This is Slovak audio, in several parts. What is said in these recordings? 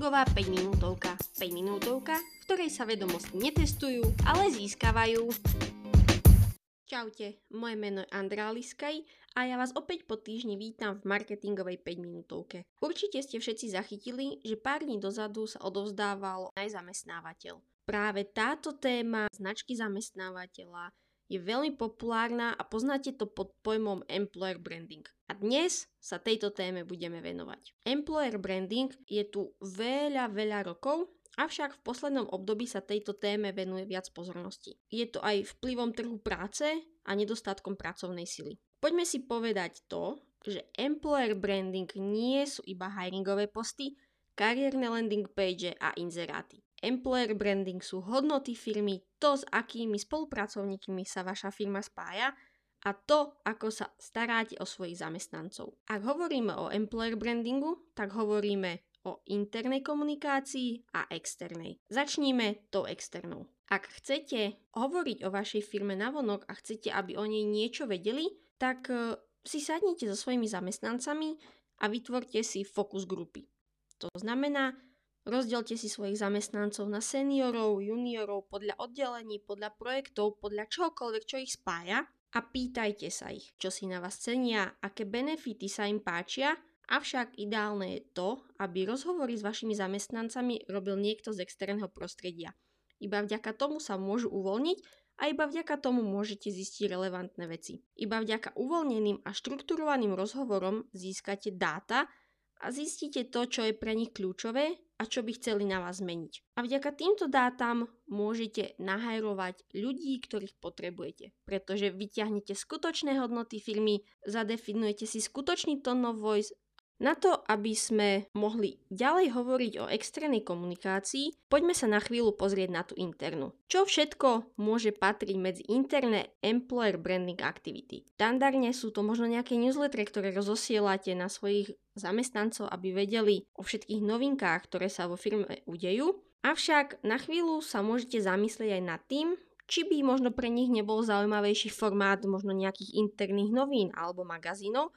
Marketingová 5 minútovka. 5 minútovka, v ktorej sa vedomosti netestujú, ale získavajú. Čaute, moje meno je Andrá Liskaj a ja vás opäť po týždni vítam v marketingovej 5 minútovke. Určite ste všetci zachytili, že pár dní dozadu sa odovzdával aj zamestnávateľ. Práve táto téma značky zamestnávateľa je veľmi populárna a poznáte to pod pojmom employer branding. A dnes sa tejto téme budeme venovať. Employer branding je tu veľa, veľa rokov, avšak v poslednom období sa tejto téme venuje viac pozornosti. Je to aj vplyvom trhu práce a nedostatkom pracovnej sily. Poďme si povedať to, že employer branding nie sú iba hiringové posty, kariérne landing page a inzeráty. Employer branding sú hodnoty firmy, to s akými spolupracovníkmi sa vaša firma spája a to, ako sa staráte o svojich zamestnancov. Ak hovoríme o employer brandingu, tak hovoríme o internej komunikácii a externej. Začníme tou externou. Ak chcete hovoriť o vašej firme navonok a chcete, aby o nej niečo vedeli, tak e, si sadnite so svojimi zamestnancami a vytvorte si fokus grupy. To znamená, Rozdielte si svojich zamestnancov na seniorov, juniorov, podľa oddelení, podľa projektov, podľa čohokoľvek, čo ich spája a pýtajte sa ich, čo si na vás cenia, aké benefity sa im páčia, avšak ideálne je to, aby rozhovory s vašimi zamestnancami robil niekto z externého prostredia. Iba vďaka tomu sa môžu uvoľniť a iba vďaka tomu môžete zistiť relevantné veci. Iba vďaka uvoľneným a štrukturovaným rozhovorom získate dáta a zistíte to, čo je pre nich kľúčové a čo by chceli na vás zmeniť. A vďaka týmto dátam môžete nahajrovať ľudí, ktorých potrebujete, pretože vyťahnete skutočné hodnoty firmy, zadefinujete si skutočný tone of voice na to, aby sme mohli ďalej hovoriť o externej komunikácii, poďme sa na chvíľu pozrieť na tú internú. Čo všetko môže patriť medzi interné employer branding activity? Standardne sú to možno nejaké newslettery, ktoré rozosielate na svojich zamestnancov, aby vedeli o všetkých novinkách, ktoré sa vo firme udejú. Avšak na chvíľu sa môžete zamyslieť aj nad tým, či by možno pre nich nebol zaujímavejší formát možno nejakých interných novín alebo magazínov,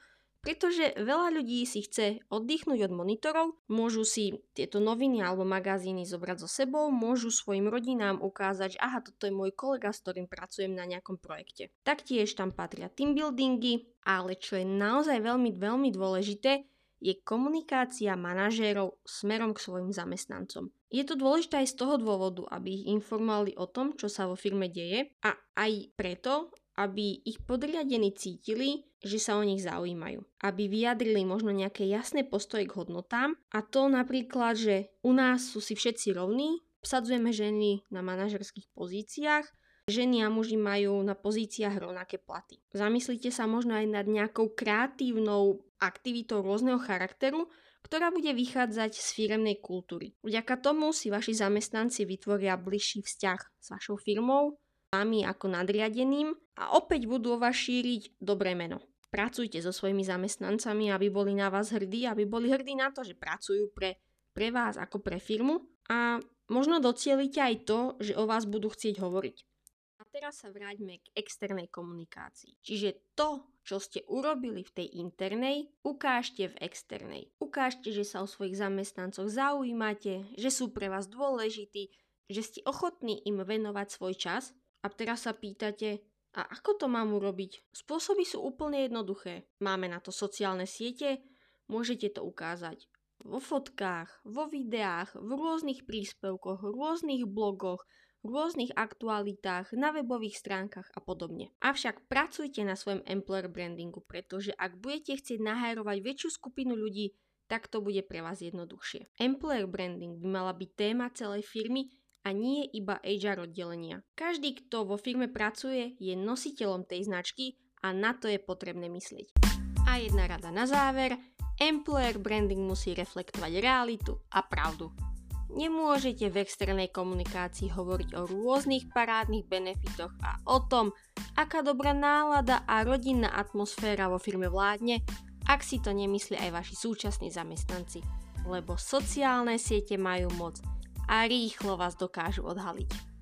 pretože veľa ľudí si chce oddychnúť od monitorov, môžu si tieto noviny alebo magazíny zobrať so sebou, môžu svojim rodinám ukázať, že aha, toto je môj kolega, s ktorým pracujem na nejakom projekte. Taktiež tam patria team buildingy, ale čo je naozaj veľmi, veľmi dôležité, je komunikácia manažérov smerom k svojim zamestnancom. Je to dôležité aj z toho dôvodu, aby ich informovali o tom, čo sa vo firme deje a aj preto, aby ich podriadení cítili, že sa o nich zaujímajú. Aby vyjadrili možno nejaké jasné postoje k hodnotám a to napríklad, že u nás sú si všetci rovní, obsadzujeme ženy na manažerských pozíciách, ženy a muži majú na pozíciách rovnaké platy. Zamyslite sa možno aj nad nejakou kreatívnou aktivitou rôzneho charakteru, ktorá bude vychádzať z firemnej kultúry. Vďaka tomu si vaši zamestnanci vytvoria bližší vzťah s vašou firmou, vami ako nadriadeným a opäť budú o vás šíriť dobré meno. Pracujte so svojimi zamestnancami, aby boli na vás hrdí, aby boli hrdí na to, že pracujú pre, pre vás ako pre firmu a možno docielite aj to, že o vás budú chcieť hovoriť. A teraz sa vráťme k externej komunikácii. Čiže to, čo ste urobili v tej internej, ukážte v externej. Ukážte, že sa o svojich zamestnancoch zaujímate, že sú pre vás dôležití, že ste ochotní im venovať svoj čas a teraz sa pýtate, a ako to mám urobiť? Spôsoby sú úplne jednoduché. Máme na to sociálne siete, môžete to ukázať vo fotkách, vo videách, v rôznych príspevkoch, rôznych blogoch, rôznych aktualitách, na webových stránkach a podobne. Avšak pracujte na svojom employer brandingu, pretože ak budete chcieť nahajrovať väčšiu skupinu ľudí, tak to bude pre vás jednoduchšie. Employer branding by mala byť téma celej firmy a nie iba HR oddelenia. Každý, kto vo firme pracuje, je nositeľom tej značky a na to je potrebné myslieť. A jedna rada na záver, employer branding musí reflektovať realitu a pravdu. Nemôžete v externej komunikácii hovoriť o rôznych parádnych benefitoch a o tom, aká dobrá nálada a rodinná atmosféra vo firme vládne, ak si to nemyslia aj vaši súčasní zamestnanci. Lebo sociálne siete majú moc a rýchlo vás dokážu odhaliť.